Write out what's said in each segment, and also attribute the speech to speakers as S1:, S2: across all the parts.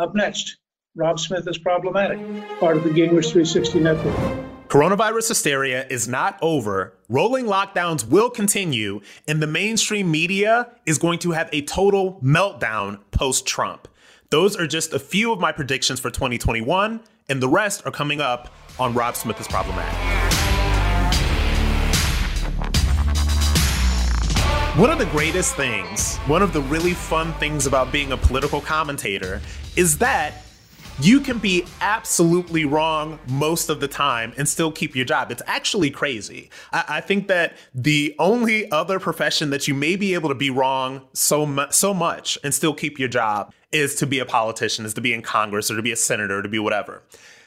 S1: Up next, Rob Smith is problematic, part of the Gamers 360 network.
S2: Coronavirus hysteria is not over. Rolling lockdowns will continue, and the mainstream media is going to have a total meltdown post Trump. Those are just a few of my predictions for 2021, and the rest are coming up on Rob Smith is Problematic. One of the greatest things, one of the really fun things about being a political commentator is that you can be absolutely wrong most of the time and still keep your job. It's actually crazy. I, I, think that the only other profession that you may be able to be wrong so mu- so much and still keep your job is to be a politician, is to be in Congress or to be a senator, or to be whatever.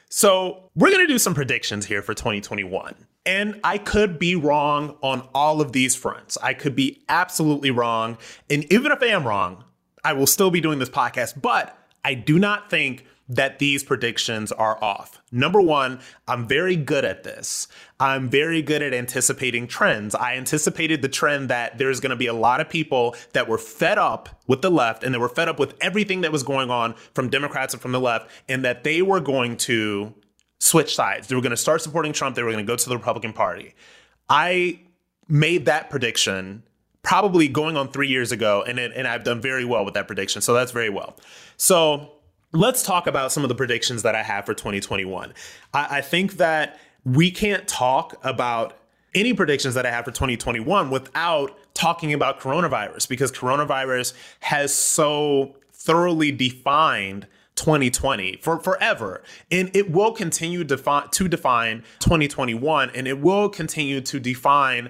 S2: So we're gonna do some predictions here for 2021. And I could be wrong on all of these fronts. I could be absolutely wrong. And even if I am wrong, I will still be doing this podcast. But I do not think that these predictions are off. Number one, I'm very good at this. I'm very good at anticipating trends. I anticipated the trend that there's going to be a lot of people that were fed up with the left and they were fed up with everything that was going on from Democrats and from the left, and that they were going to switch sides. They were going to start supporting Trump. They were going to go to the Republican Party. I made that prediction probably going on three years ago, and it, and I've done very well with that prediction. So that's very well. So let's talk about some of the predictions that I have for 2021. I, I think that we can't talk about any predictions that I have for 2021 without talking about coronavirus because coronavirus has so thoroughly defined 2020 for forever. And it will continue defi- to define 2021 and it will continue to define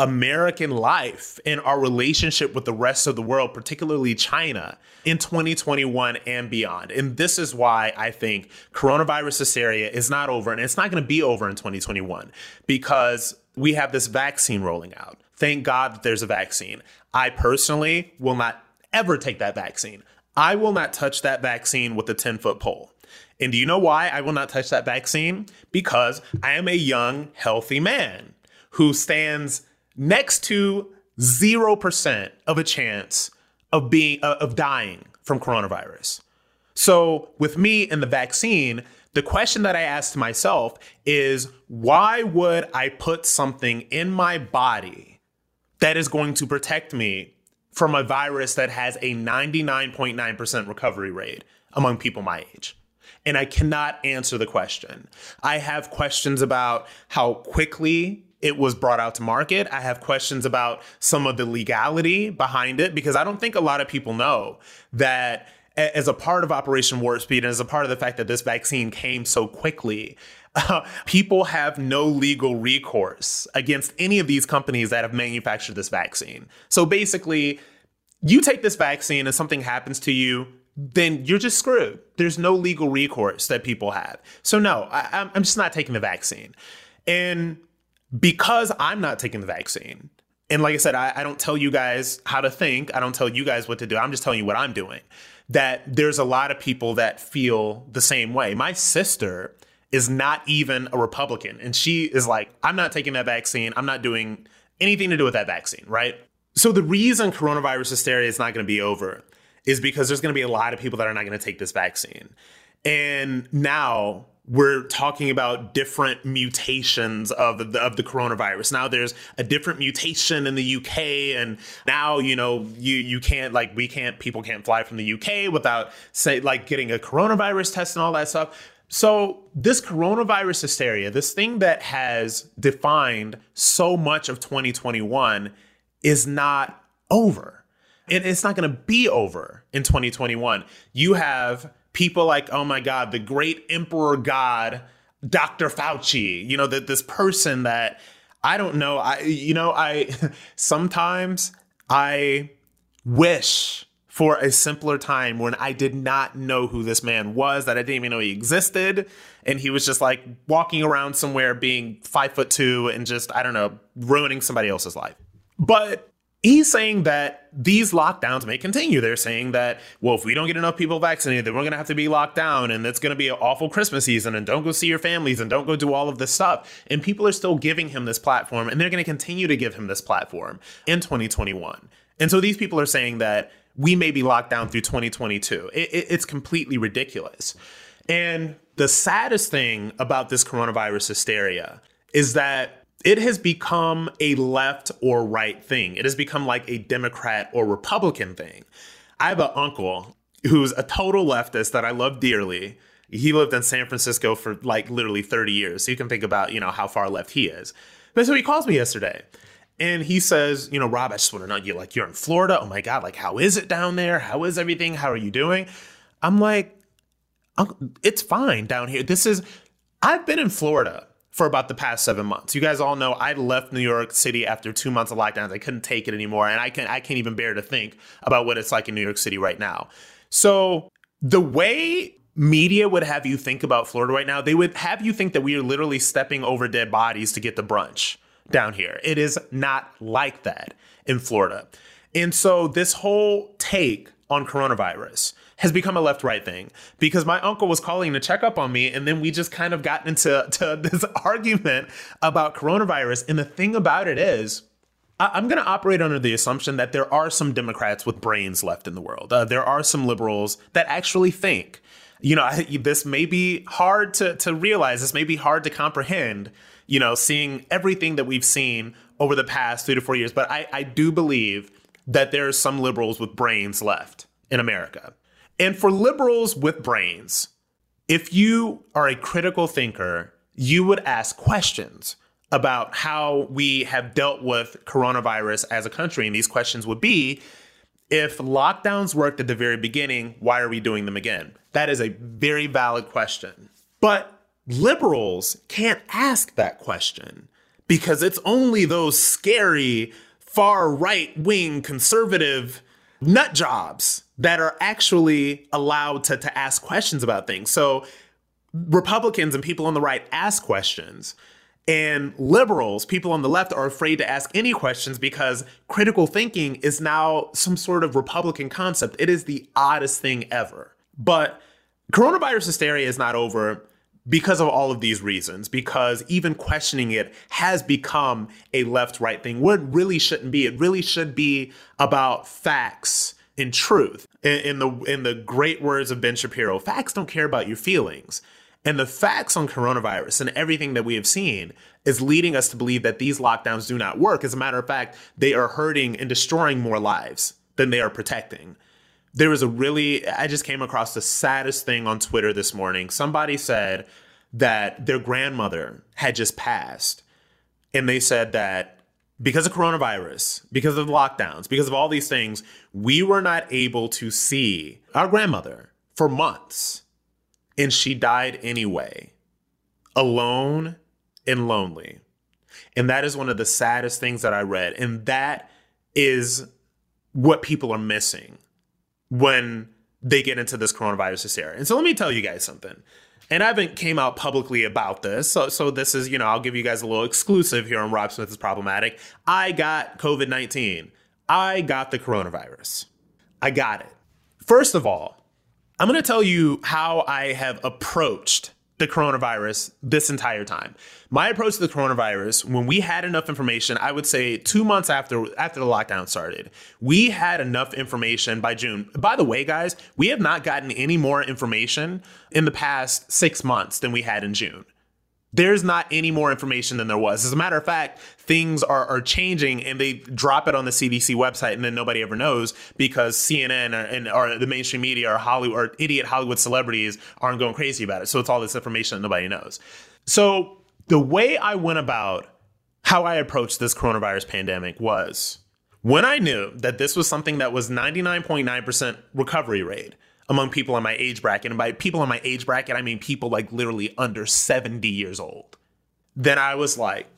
S2: American life and our relationship with the rest of the world, particularly China, in 2021 and beyond. And this is why I think coronavirus hysteria is not over and it's not going to be over in 2021 because we have this vaccine rolling out. Thank God that there's a vaccine. I personally will not ever take that vaccine. I will not touch that vaccine with a 10 foot pole. And do you know why I will not touch that vaccine? Because I am a young, healthy man who stands next to 0% of a chance of being uh, of dying from coronavirus. So, with me and the vaccine, the question that I asked myself is why would I put something in my body that is going to protect me from a virus that has a 99.9% recovery rate among people my age? And I cannot answer the question. I have questions about how quickly it was brought out to market. I have questions about some of the legality behind it because I don't think a lot of people know that as a part of Operation Warp Speed and as a part of the fact that this vaccine came so quickly, people have no legal recourse against any of these companies that have manufactured this vaccine. So basically, you take this vaccine and something happens to you, then you're just screwed. There's no legal recourse that people have. So, no, I, I'm just not taking the vaccine. And because I'm not taking the vaccine, and like I said, I, I, don't tell you guys how to think. I don't tell you guys what to do. I'm just telling you what I'm doing. That there's a lot of people that feel the same way. My sister is not even a Republican. And she is like, I'm not taking that vaccine. I'm not doing anything to do with that vaccine, right? So the reason coronavirus hysteria is not going to be over is because there's going to be a lot of people that are not going to take this vaccine. And now we're talking about different mutations of the, of the coronavirus. Now there's a different mutation in the UK, and now you know you you can't like we can't people can't fly from the UK without say like getting a coronavirus test and all that stuff. So, this coronavirus hysteria, this thing that has defined so much of 2021, is not over. And it's not going to be over in 2021. You have people like, oh my God, the great emperor god, Dr. Fauci, you know, that this person that I don't know. I, you know, I sometimes I wish for a simpler time when I did not know who this man was, that I didn't even know he existed. And he was just like walking around somewhere being five foot two and just, I don't know, ruining somebody else's life. But he's saying that these lockdowns may continue. They're saying that, well, if we don't get enough people vaccinated, then we're going to have to be locked down and it's going to be an awful Christmas season and don't go see your families and don't go do all of this stuff. And people are still giving him this platform and they're going to continue to give him this platform in 2021. And so these people are saying that we may be locked down through 2022. It, it, it's completely ridiculous. And the saddest thing about this coronavirus hysteria is that it has become a left or right thing. It has become like a Democrat or Republican thing. I have an uncle who's a total leftist that I love dearly. He lived in San Francisco for like literally 30 years. So you can think about, you know, how far left he is. But so he calls me yesterday and he says, you know, Rob, I just want to know you like you're in Florida. Oh my God, like how is it down there? How is everything? How are you doing? I'm like, it's fine down here. This is I've been in Florida for about the past seven months. You guys all know I left New York City after two months of lockdowns. I couldn't take it anymore, and I can I can't even bear to think about what it's like in New York City right now. So the way media would have you think about Florida right now, they would have you think that we are literally stepping over dead bodies to get the brunch down here. It is not like that in Florida. And so this whole take on coronavirus has become a left right thing because my uncle was calling to check up on me and then we just kind of got into to this argument about coronavirus and the thing about it is I'm going to operate under the assumption that there are some Democrats with brains left in the world. Uh, there are some liberals that actually think. You know, this may be hard to, to realize. This may be hard to comprehend you know, seeing everything that we've seen over the past three to four years. But I, I do believe that there are some liberals with brains left in America. And for liberals with brains, if you are a critical thinker, you would ask questions about how we have dealt with coronavirus as a country. And these questions would be if lockdowns worked at the very beginning, why are we doing them again? That is a very valid question. But liberals can't ask that question because it's only those scary far right wing conservative nut jobs that are actually allowed to, to ask questions about things. So Republicans and people on the right ask questions. And liberals, people on the left, are afraid to ask any questions because critical thinking is now some sort of Republican concept. It is the oddest thing ever. But coronavirus hysteria is not over because of all of these reasons, because even questioning it has become a left right thing, where it really shouldn't be. It really should be about facts and truth. In, in, the in the great words of Ben Shapiro, facts don't care about your feelings. And the facts on coronavirus and everything that we have seen is leading us to believe that these lockdowns do not work. As a matter of fact, they are hurting and destroying more lives than they are protecting there was a really I just came across the saddest thing on Twitter this morning. Somebody said that their grandmother had just passed and they said that because of coronavirus, because of lockdowns, because of all these things, we were not able to see our grandmother for months. And she died anyway, alone and lonely. And that is one of the saddest things that I read. And that is what people are missing when they get into this coronavirus hysteria. And so let me tell you guys something. And I haven't came out publicly about this, so so this is you know I'll give you guys a little exclusive here on Rob Smith is problematic. I got COVID nineteen. I got the coronavirus. I got it. First of all, I'm going to tell you how I have approached the coronavirus this entire time. My approach to the coronavirus, when we had enough information, I would say two months after after the lockdown started, we had enough information by June. By the way, guys, we have not gotten any more information in the past six months than we had in June there's not any more information than there was. As a matter of fact, things are, are changing and they drop it on the CDC website and then nobody ever knows because CNN or, and, or the mainstream media or Hollywood or idiot Hollywood celebrities aren't going crazy about it. So it's all this information that nobody knows. So the way I went about how I approached this coronavirus pandemic was when I knew that this was something that was 99.9% recovery rate, among people in my age bracket. And by people in my age bracket, I mean people like literally under 70 years old. Then I was like,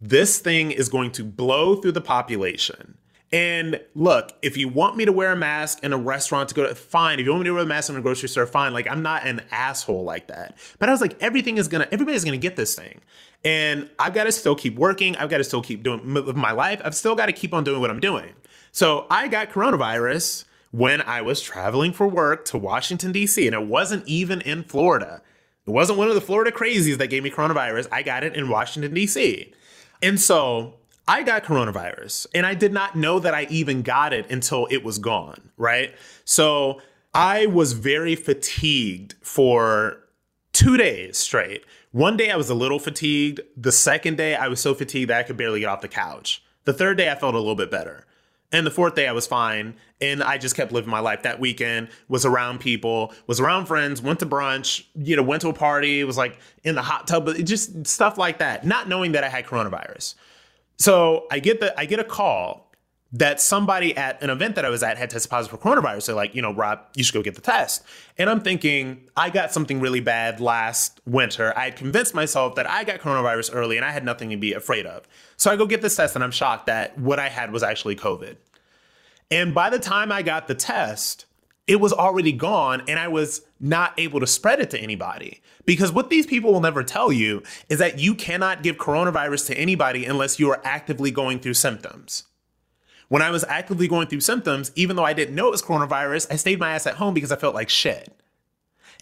S2: this thing is going to blow through the population. And look, if you want me to wear a mask in a restaurant to go to, fine. If you want me to wear a mask in a grocery store, fine. Like I'm not an asshole like that. But I was like, everything is gonna, everybody's gonna get this thing. And I've got to still keep working. I've got to still keep doing my life. I've still got to keep on doing what I'm doing. So I got coronavirus when I was traveling for work to Washington, D.C., and it wasn't even in Florida. It wasn't one of the Florida crazies that gave me coronavirus. I got it in Washington, D.C. And so I got coronavirus and I did not know that I even got it until it was gone, right? So I was very fatigued for two days straight. One day I was a little fatigued. The second day I was so fatigued that I could barely get off the couch. The third day I felt a little bit better. And the fourth day I was fine. And I just kept living my life. That weekend was around people, was around friends, went to brunch, you know, went to a party, was like in the hot tub, but just stuff like that, not knowing that I had coronavirus. So I get the I get a call that somebody at an event that I was at had tested positive for coronavirus. They're like, you know, Rob, you should go get the test. And I'm thinking, I got something really bad last winter. I had convinced myself that I got coronavirus early and I had nothing to be afraid of. So I go get this test and I'm shocked that what I had was actually COVID. And by the time I got the test, it was already gone and I was not able to spread it to anybody. Because what these people will never tell you is that you cannot give coronavirus to anybody unless you are actively going through symptoms. When I was actively going through symptoms, even though I didn't know it was coronavirus, I stayed my ass at home because I felt like shit.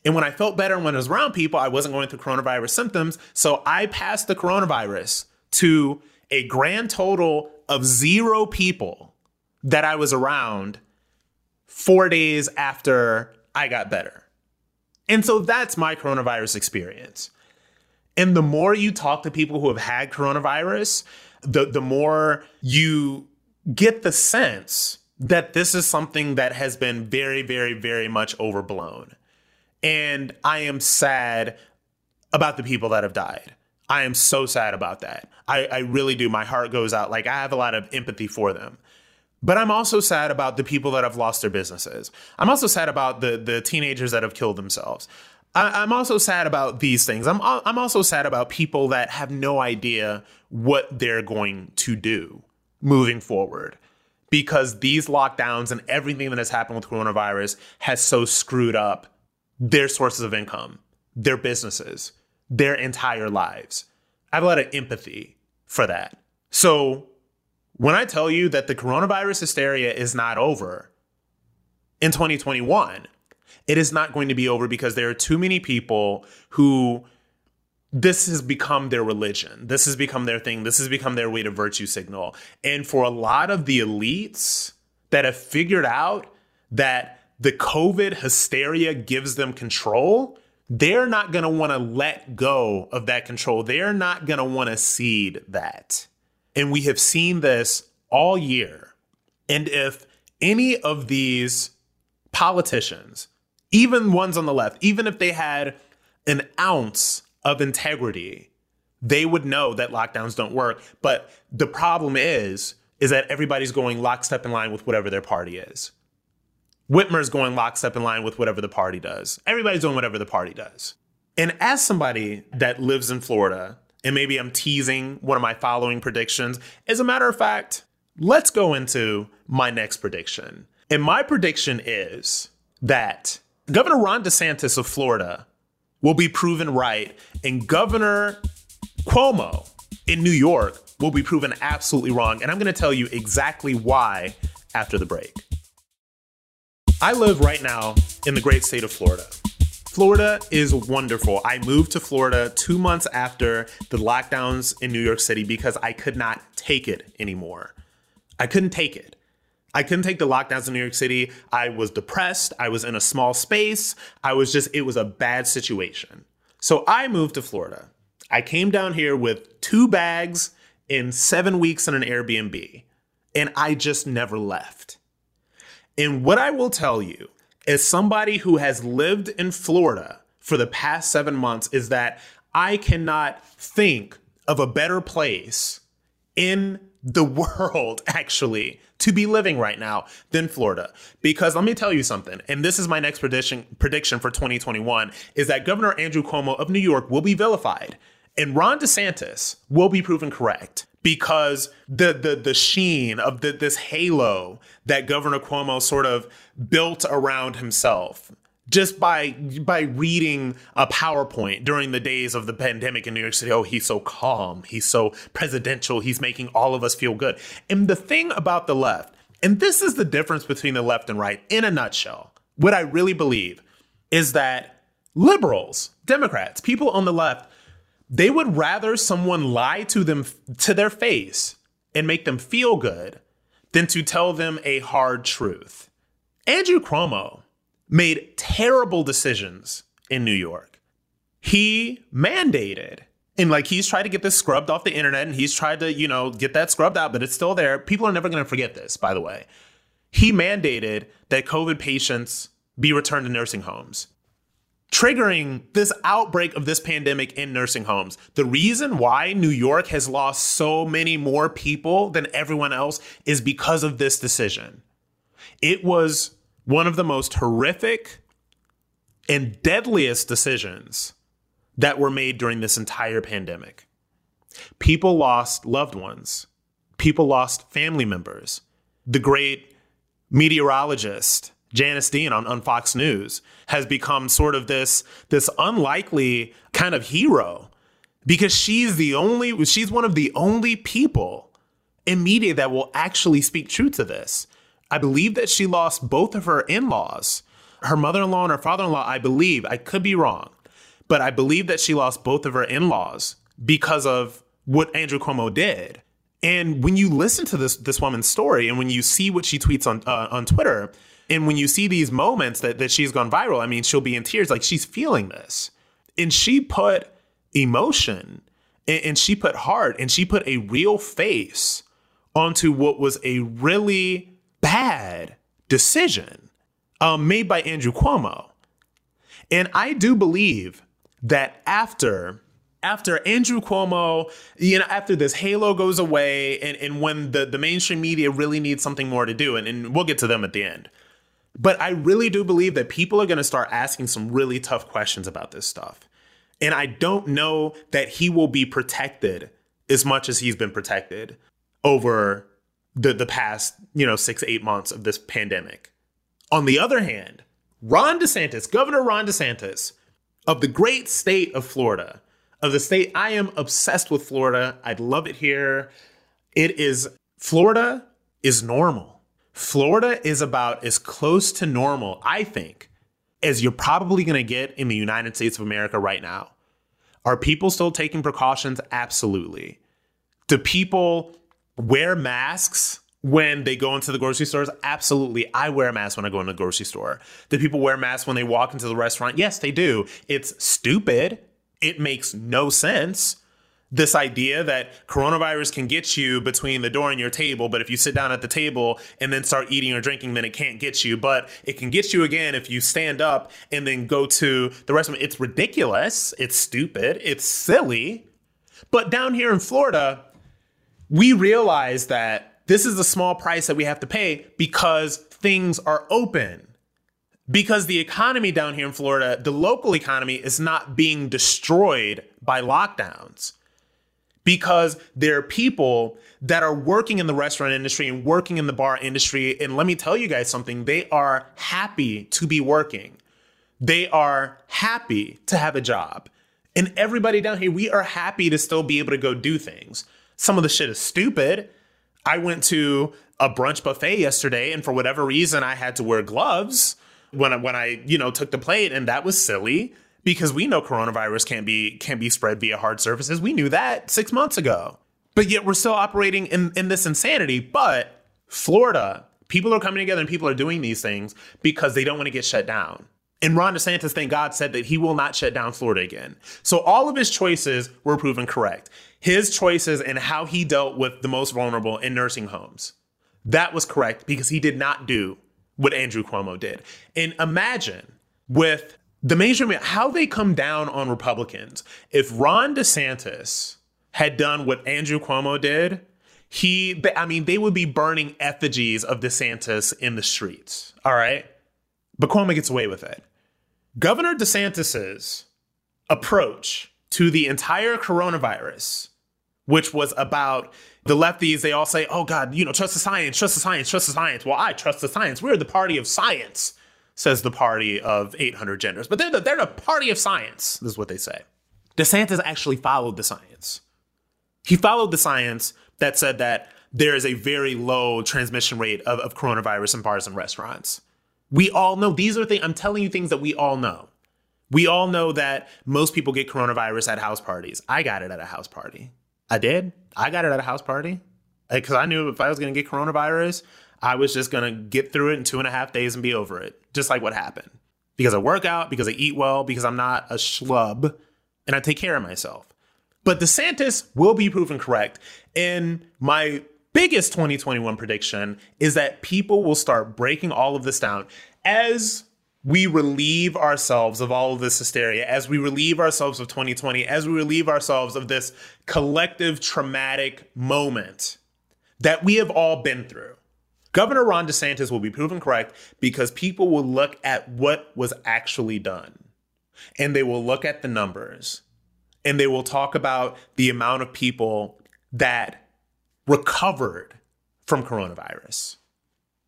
S2: And when I felt better and when I was around people, I wasn't going through coronavirus symptoms. So I passed the coronavirus to a grand total of zero people that I was around four days after I got better. And so that's my coronavirus experience. And the more you talk to people who have had coronavirus, the, the more you get the sense that this is something that has been very, very, very much overblown. And I am sad about the people that have died. I am so sad about that. I, I really do. My heart goes out. Like, I have a lot of empathy for them. But I'm also sad about the people that have lost their businesses. I'm also sad about the the teenagers that have killed themselves. I, am also sad about these things. I'm I'm also sad about people that have no idea what they're going to do moving forward because these lockdowns and everything that has happened with coronavirus has so screwed up their sources of income, their businesses, their entire lives. I have a lot of empathy for that. So when I tell you that the coronavirus hysteria is not over in 2021, it is not going to be over because there are too many people who this has become their religion. This has become their thing. This has become their way to virtue signal. And for a lot of the elites that have figured out that the COVID hysteria gives them control, they're not going to want to let go of that control. They're not going to want to cede that. And we have seen this all year. And if any of these politicians, even ones on the left, even if they had an ounce of integrity, they would know that lockdowns don't work. But the problem is, is that everybody's going lockstep in line with whatever their party is. Whitmer's going lockstep in line with whatever the party does. Everybody's doing whatever the party does. And as somebody that lives in Florida and maybe I'm teasing one of my following predictions. As a matter of fact, let's go into my next prediction. And my prediction is that Governor Ron DeSantis of Florida will be proven right, and Governor Cuomo in New York will be proven absolutely wrong. And I'm going to tell you exactly why after the break. I live right now in the great state of Florida. Florida is wonderful. I moved to Florida two months after the lockdowns in New York City because I could not take it anymore. I couldn't take it. I couldn't take the lockdowns in New York City. I was depressed. I was in a small space. I was just, it was a bad situation. So I moved to Florida. I came down here with two bags in seven weeks in an Airbnb, and I just never left. And what I will tell you as somebody who has lived in Florida for the past seven months is that I cannot think of a better place in the world, actually, to be living right now than Florida. Because let me tell you something, and this is my next prediction prediction for 2021, is that Governor Andrew Cuomo of New York will be vilified and Ron DeSantis will be proven correct because the the the sheen of the, this halo that Governor Cuomo sort of built around himself just by by reading a PowerPoint during the days of the pandemic in New York City. Oh, he's so calm, he's so presidential, he's making all of us feel good. And the thing about the left, and this is the difference between the left and right in a nutshell. What I really believe is that liberals, Democrats, people on the left they would rather someone lie to them to their face and make them feel good than to tell them a hard truth. Andrew Cuomo made terrible decisions in New York. He mandated, and like he's tried to get this scrubbed off the internet and he's tried to, you know, get that scrubbed out, but it's still there. People are never going to forget this, by the way. He mandated that COVID patients be returned to nursing homes triggering this outbreak of this pandemic in nursing homes. The reason why New York has lost so many more people than everyone else is because of this decision. It was one of the most horrific and deadliest decisions that were made during this entire pandemic. People lost loved ones. People lost family members. The great meteorologist Janice Dean on, on Fox News has become sort of this this unlikely kind of hero because she's the only she's one of the only people in media that will actually speak truth to this. I believe that she lost both of her in-laws, her mother-in-law and her father-in-law, I believe. I could be wrong, but I believe that she lost both of her in-laws because of what Andrew Cuomo did. And when you listen to this this woman's story and when you see what she tweets on uh, on Twitter, and when you see these moments that, that she's gone viral, I mean, she'll be in tears, like she's feeling this. And she put emotion and, and she put heart and she put a real face onto what was a really bad decision um, made by Andrew Cuomo. And I do believe that after after Andrew Cuomo, you know, after this halo goes away and, and when the, the mainstream media really needs something more to do, and, and we'll get to them at the end. But I really do believe that people are going to start asking some really tough questions about this stuff. And I don't know that he will be protected as much as he's been protected over the, the past, you know, six, eight months of this pandemic. On the other hand, Ron DeSantis, Governor Ron DeSantis of the great state of Florida, of the state I am obsessed with Florida. I love it here. It is Florida is normal. Florida is about as close to normal, I think, as you're probably going to get in the United States of America right now. Are people still taking precautions? Absolutely. Do people wear masks when they go into the grocery stores? Absolutely. I wear a mask when I go into the grocery store. Do people wear masks when they walk into the restaurant? Yes, they do. It's stupid. It makes no sense this idea that coronavirus can get you between the door and your table, but if you sit down at the table and then start eating or drinking, then it can't get you. But it can get you again if you stand up and then go to the restaurant. It's ridiculous. It's stupid. It's silly. But down here in Florida, we realize that this is a small price that we have to pay because things are open. Because the economy down here in Florida, the local economy is not being destroyed by lockdowns because there are people that are working in the restaurant industry and working in the bar industry. And let me tell you guys something they are happy to be working, they are happy to have a job. And everybody down here, we are happy to still be able to go do things. Some of the shit is stupid. I went to a brunch buffet yesterday, and for whatever reason, I had to wear gloves when I, when I you know took the plate, and that was silly because we know coronavirus can't be can't be spread via hard surfaces. We knew that six months ago. But yet we're still operating in, in this insanity. But Florida, people are coming together and people are doing these things because they don't want to get shut down. And Ron DeSantis, thank God, said that he will not shut down Florida again. So all of his choices were proven correct. His choices and how he dealt with the most vulnerable in nursing homes. That was correct because he did not do what Andrew Cuomo did. And imagine with the mainstream, how they come down on Republicans. If Ron DeSantis had done what Andrew Cuomo did, he, I mean, they would be burning effigies of DeSantis in the streets. All right. But Cuomo gets away with it. Governor DeSantis's approach to the entire coronavirus, which was about the lefties, they all say, oh God, you know, trust the science, trust the science, trust the science. Well, I trust the science. We're the party of science says the party of 800 genders. But they're the, they're the party of science, is what they say. DeSantis actually followed the science. He followed the science that said that there is a very low transmission rate of, of coronavirus in bars and restaurants. We all know these are things, I'm telling you things that we all know. We all know that most people get coronavirus at house parties. I got it at a house party. I did. I got it at a house party. Because I knew if I was going to get coronavirus, I was just going to get through it in two and a half days and be over it, just like what happened. Because I work out, because I eat well, because I'm not a schlub, and I take care of myself. But DeSantis will be proven correct. And my biggest 2021 prediction is that people will start breaking all of this down as we relieve ourselves of all of this hysteria, as we relieve ourselves of 2020, as we relieve ourselves of this collective traumatic moment that we have all been through. Governor Ron DeSantis will be proven correct because people will look at what was actually done and they will look at the numbers and they will talk about the amount of people that recovered from coronavirus.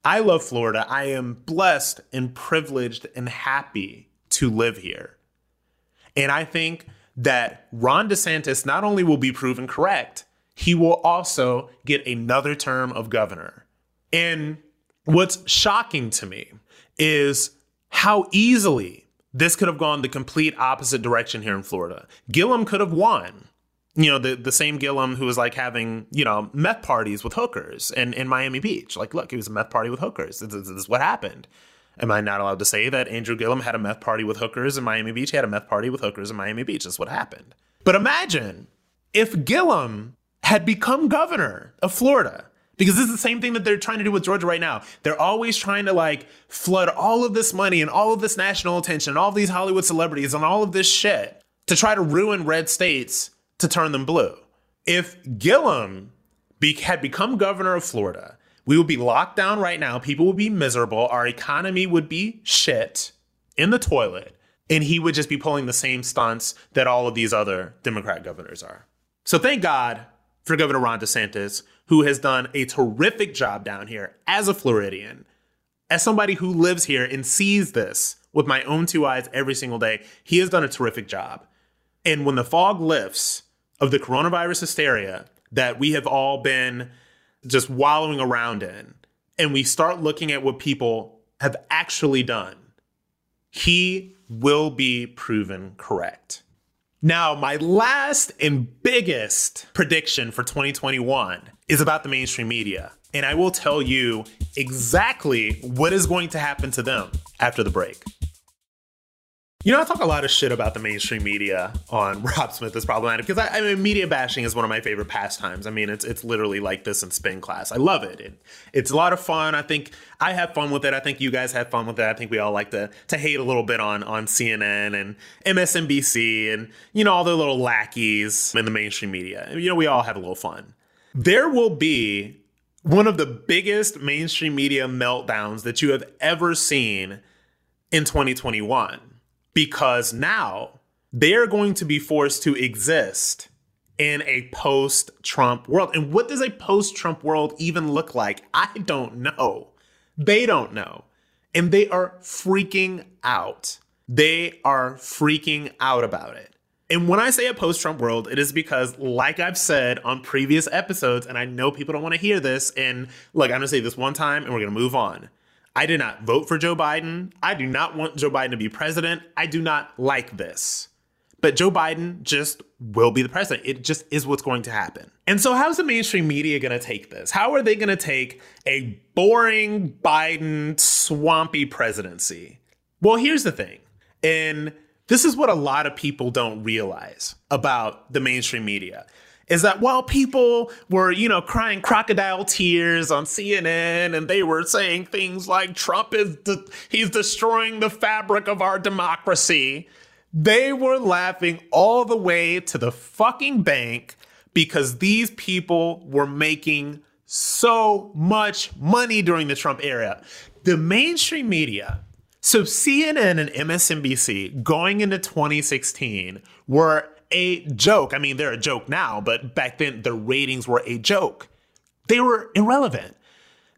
S2: I love Florida. I am blessed and privileged and happy to live here. And I think that Ron DeSantis not only will be proven correct, he will also get another term of governor. And what's shocking to me is how easily this could have gone the complete opposite direction here in Florida. Gillum could have won. You know, the, the same Gillum who was like having, you know, meth parties with hookers in, in Miami Beach. Like, look, it was a meth party with hookers. This, this, is what happened. Am I not allowed to say that Andrew Gillum had a meth party with hookers in Miami Beach? He had a meth party with hookers in Miami Beach. That's what happened. But imagine if Gillum had become governor of Florida because this is the same thing that they're trying to do with Georgia right now. They're always trying to like flood all of this money and all of this national attention and all of these Hollywood celebrities and all of this shit to try to ruin red states to turn them blue. If Gillum be- had become governor of Florida, we would be locked down right now. People would be miserable. Our economy would be shit in the toilet. And he would just be pulling the same stunts that all of these other Democrat governors are. So thank God for Governor Ron DeSantis, who has done a terrific job down here as a Floridian, as somebody who lives here and sees this with my own two eyes every single day. He has done a terrific job. And when the fog lifts of the coronavirus hysteria that we have all been just wallowing around in, and we start looking at what people have actually done, he will be proven correct. Now, my last and biggest prediction for 2021 is about the mainstream media. And I will tell you exactly what is going to happen to them after the break. You know, I talk a lot of shit about the mainstream media on Rob Smith is problematic because I, I, mean, media bashing is one of my favorite pastimes. I mean, it's it's literally like this in spin class. I love it. it. It's a lot of fun. I think I have fun with it. I think you guys have fun with it. I think we all like to to hate a little bit on on CNN and MSNBC and you know all the little lackeys in the mainstream media. You know, we all have a little fun. There will be one of the biggest mainstream media meltdowns that you have ever seen in 2021 because now they're going to be forced to exist in a post Trump world. And what does a post Trump world even look like? I don't know. They don't know. And they are freaking out. They are freaking out about it. And when I say a post Trump world, it is because, like I've said on previous episodes, and I know people don't want to hear this, and look, I'm going to say this one time and we're going to move on. I did not vote for Joe Biden. I do not want Joe Biden to be president. I do not like this. But Joe Biden just will be the president. It just is what's going to happen. And so, how's the mainstream media going to take this? How are they going to take a boring Biden, swampy presidency? Well, here's the thing. And this is what a lot of people don't realize about the mainstream media is that while people were, you know, crying crocodile tears on CNN and they were saying things like Trump is de- he's destroying the fabric of our democracy, they were laughing all the way to the fucking bank because these people were making so much money during the Trump era. The mainstream media, so CNN and MSNBC going into 2016 were a joke. I mean, they're a joke now, but back then the ratings were a joke. They were irrelevant.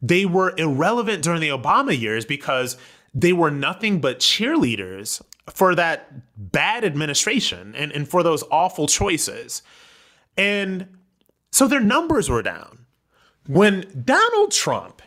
S2: They were irrelevant during the Obama years because they were nothing but cheerleaders for that bad administration and, and for those awful choices. And so their numbers were down. When Donald Trump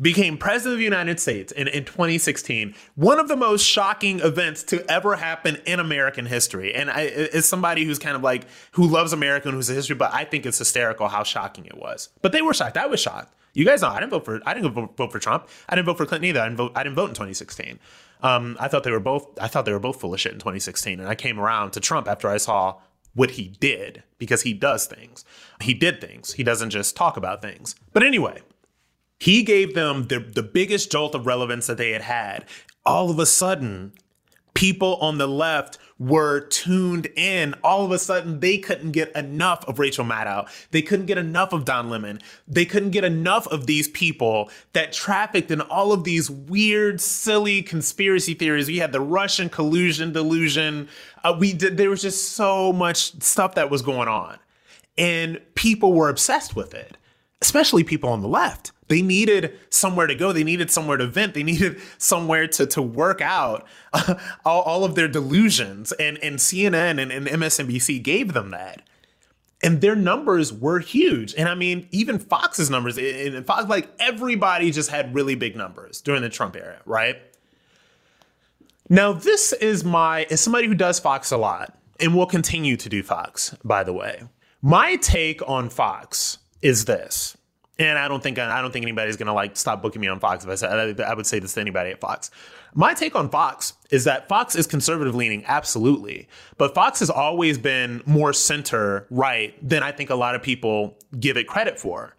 S2: became president of the United States in, in 2016, one of the most shocking events to ever happen in American history. And I, as somebody who's kind of like, who loves America and who's a history, but I think it's hysterical how shocking it was. But they were shocked. I was shocked. You guys know I didn't vote for I didn't vote for Trump. I didn't vote for Clinton either. I didn't vote. I didn't vote in 2016. Um, I thought they were both. I thought they were both full of shit in 2016, and I came around to Trump after I saw what he did because he does things. He did things. He doesn't just talk about things. But anyway, he gave them the, the biggest jolt of relevance that they had had. All of a sudden, people on the left were tuned in. All of a sudden, they couldn't get enough of Rachel Maddow. They couldn't get enough of Don Lemon. They couldn't get enough of these people that trafficked in all of these weird, silly conspiracy theories. We had the Russian collusion delusion. Uh, we did. There was just so much stuff that was going on, and people were obsessed with it, especially people on the left. They needed somewhere to go. They needed somewhere to vent. They needed somewhere to, to work out uh, all, all, of their delusions. And, and CNN and, and MSNBC gave them that. And their numbers were huge. And I mean, even Fox's numbers, and Fox, like everybody just had really big numbers during the Trump era, right? Now, this is my, as somebody who does Fox a lot and will continue to do Fox, by the way, my take on Fox is this. And I don't think I don't think anybody's gonna like stop booking me on Fox if I said I would say this to anybody at Fox. My take on Fox is that Fox is conservative leaning, absolutely, but Fox has always been more center right than I think a lot of people give it credit for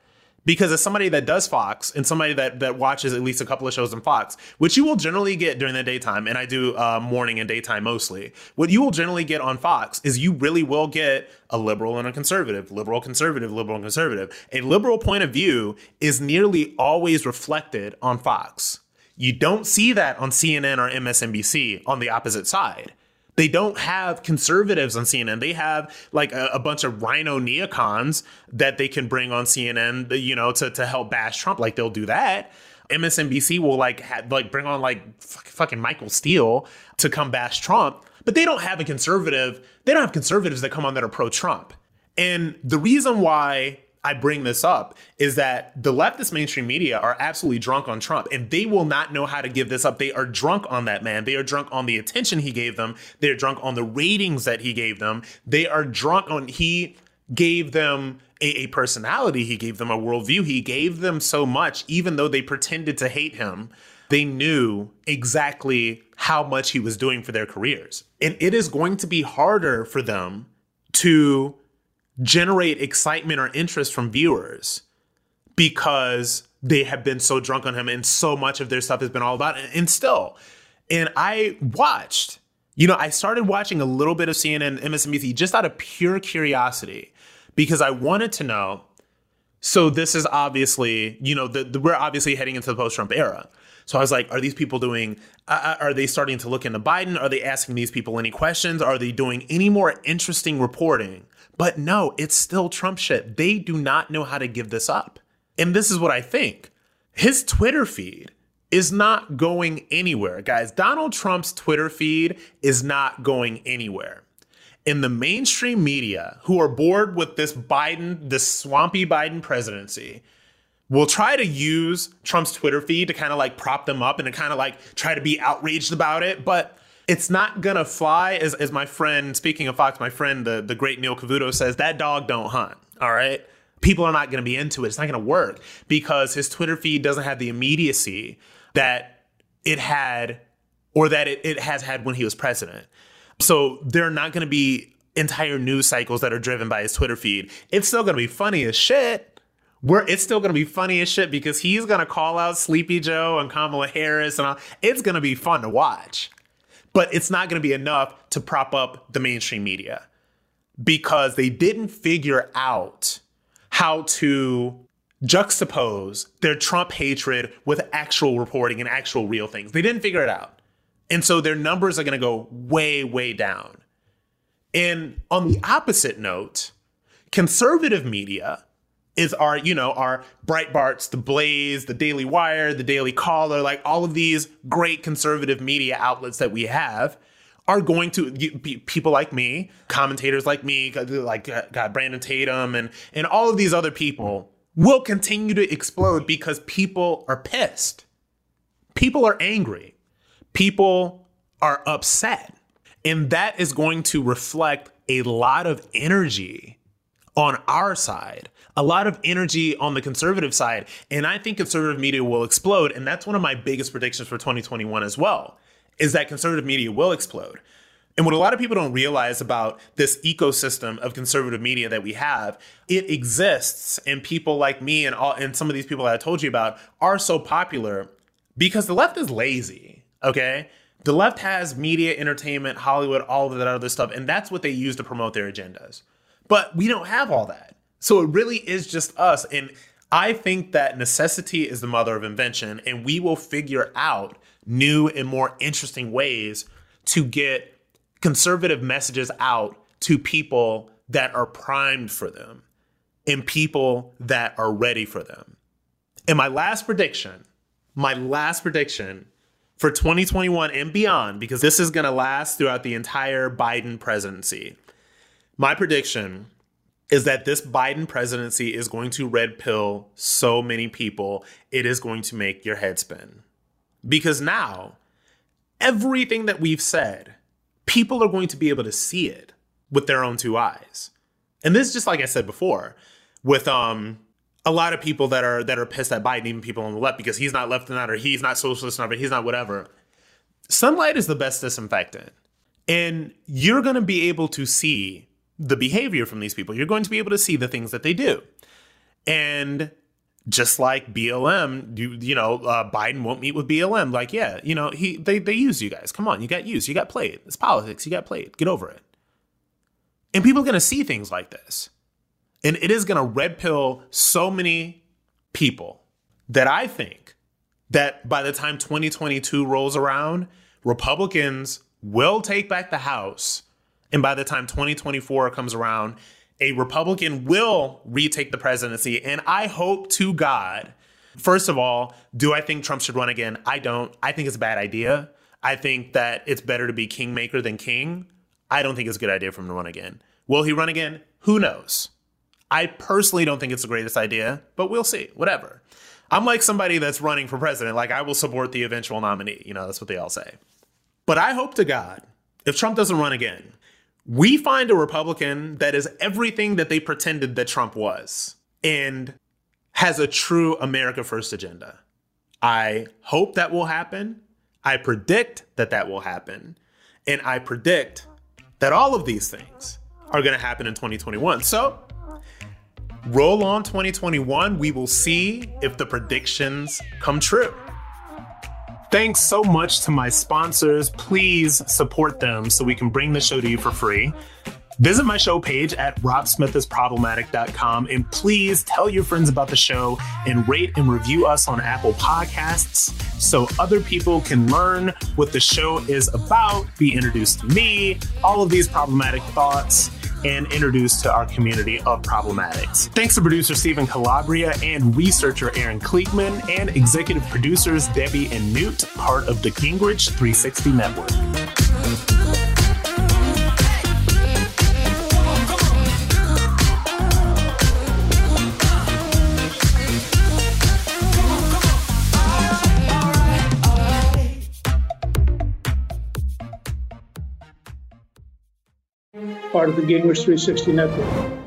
S2: because as somebody that does Fox and somebody that that watches at least a couple of shows on Fox, which you will generally get during the daytime, and I do uh, morning and daytime mostly. What you will generally get on Fox is you really will get a liberal and a conservative, liberal, conservative, liberal, conservative. A liberal point of view is nearly always reflected on Fox. You don't see that on CNN or MSNBC on the opposite side. They don't have conservatives on CNN. They have like a, a, bunch of RINO neocons that they can bring on CNN, you know, to, to help bash Trump. Like they'll do that. MSNBC will like like bring on like fucking Michael Steele to come bash Trump, but they don't have a conservative. They don't have conservatives that come on that are pro Trump. And the reason why I bring this up is that the leftist mainstream media are absolutely drunk on Trump and they will not know how to give this up. They are drunk on that man. They are drunk on the attention he gave them. They're drunk on the ratings that he gave them. They are drunk on he gave them a, a personality. He gave them a worldview. He gave them so much, even though they pretended to hate him. They knew exactly how much he was doing for their careers. And it is going to be harder for them to generate excitement or interest from viewers because they have been so drunk on him and so much of their stuff has been all about it. And still, and I watched, you know, I started watching a little bit of CNN, MSNBC just out of pure curiosity because I wanted to know. So this is obviously, you know, the, the, we're obviously heading into the post-Trump era. So I was like, are these people doing? Uh, uh, are they starting to look into Biden? Are they asking these people any questions? Are they doing any more interesting reporting but no, it's still Trump shit. They do not know how to give this up. And this is what I think his Twitter feed is not going anywhere. Guys, Donald Trump's Twitter feed is not going anywhere. In the mainstream media, who are bored with this Biden, this swampy Biden presidency, will try to use Trump's Twitter feed to kind of like prop them up and to kind of like try to be outraged about it. But it's not gonna fly. As, as my friend, speaking of Fox, my friend, the, the great Neil Cavuto says, that dog don't hunt. All right. People are not gonna be into it. It's not gonna work because his Twitter feed doesn't have the immediacy that it had or that it, it has had when he was president. So there are not gonna be entire news cycles that are driven by his Twitter feed. It's still gonna be funny as shit. We're, it's still gonna be funny as shit because he's gonna call out Sleepy Joe and Kamala Harris and all. It's gonna be fun to watch but it's not going to be enough to prop up the mainstream media because they didn't figure out how to juxtapose their Trump hatred with actual reporting and actual real things. They didn't figure it out. And so their numbers are going to go way, way down. And on the opposite note, conservative media is our, you know, our Breitbarts, the Blaze, the Daily Wire, the Daily Caller, like all of these great conservative media outlets that we have are going to people like me, commentators like me, like God, Brandon Tatum, and and all of these other people will continue to explode because people are pissed. People are angry. People are upset. And that is going to reflect a lot of energy on our side, a lot of energy on the conservative side. And I think conservative media will explode. And that's one of my biggest predictions for 2021 as well, is that conservative media will explode. And what a lot of people don't realize about this ecosystem of conservative media that we have, it exists, and people like me and all and some of these people that I told you about are so popular because the left is lazy. Okay. The left has media, entertainment, Hollywood, all of that other stuff, and that's what they use to promote their agendas. But we don't have all that. So it really is just us. And I think that necessity is the mother of invention, and we will figure out new and more interesting ways to get conservative messages out to people that are primed for them and people that are ready for them. And my last prediction, my last prediction for 2021 and beyond, because this is going to last throughout the entire Biden presidency. My prediction is that this Biden presidency is going to red pill so many people, it is going to make your head spin. Because now, everything that we've said, people are going to be able to see it with their own two eyes. And this is just like I said before, with um a lot of people that are that are pissed at Biden, even people on the left, because he's not left enough or he's not socialist enough or he's not whatever. Sunlight is the best disinfectant. And you're gonna be able to see the behavior from these people. You're going to be able to see the things that they do. And just like BLM, you you know, uh, Biden won't meet with BLM. Like, yeah, you know, he they they use you guys. Come on, you got used, you got played. It's politics. You got played. Get over it. And people are gonna see things like this, and it is gonna red pill so many people that I think that by the time 2022 rolls around, Republicans will take back the House, and by the time 2024 comes around, a Republican will retake the presidency. And I hope to God, first of all, do I think Trump should run again? I don't. I think it's a bad idea. I think that it's better to be kingmaker than king. I don't think it's a good idea for him to run again. Will he run again? Who knows? I personally don't think it's the greatest idea, but we'll see. Whatever. I'm like somebody that's running for president. Like, I will support the eventual nominee. You know, that's what they all say. But I hope to God, if Trump doesn't run again, we find a Republican that is everything that they pretended that Trump was and has a true America First agenda. I hope that will happen. I predict that that will happen. And I predict that all of these things are going to happen in 2021. So, roll on 2021. We will see if the predictions come true. Thanks so much to my sponsors. Please support them so we can bring the show to you for free. Visit my show page at robsmithisproblematic.com and please tell your friends about the show and rate and review us on Apple Podcasts so other people can learn what the show is about, be introduced to me, all of these problematic thoughts and introduced to our community of problematics. Thanks to producer Stephen Calabria and researcher Aaron Kleekman and executive producers Debbie and Newt, part of the Gingrich 360 Network.
S1: Part of the Gingrich 360 network.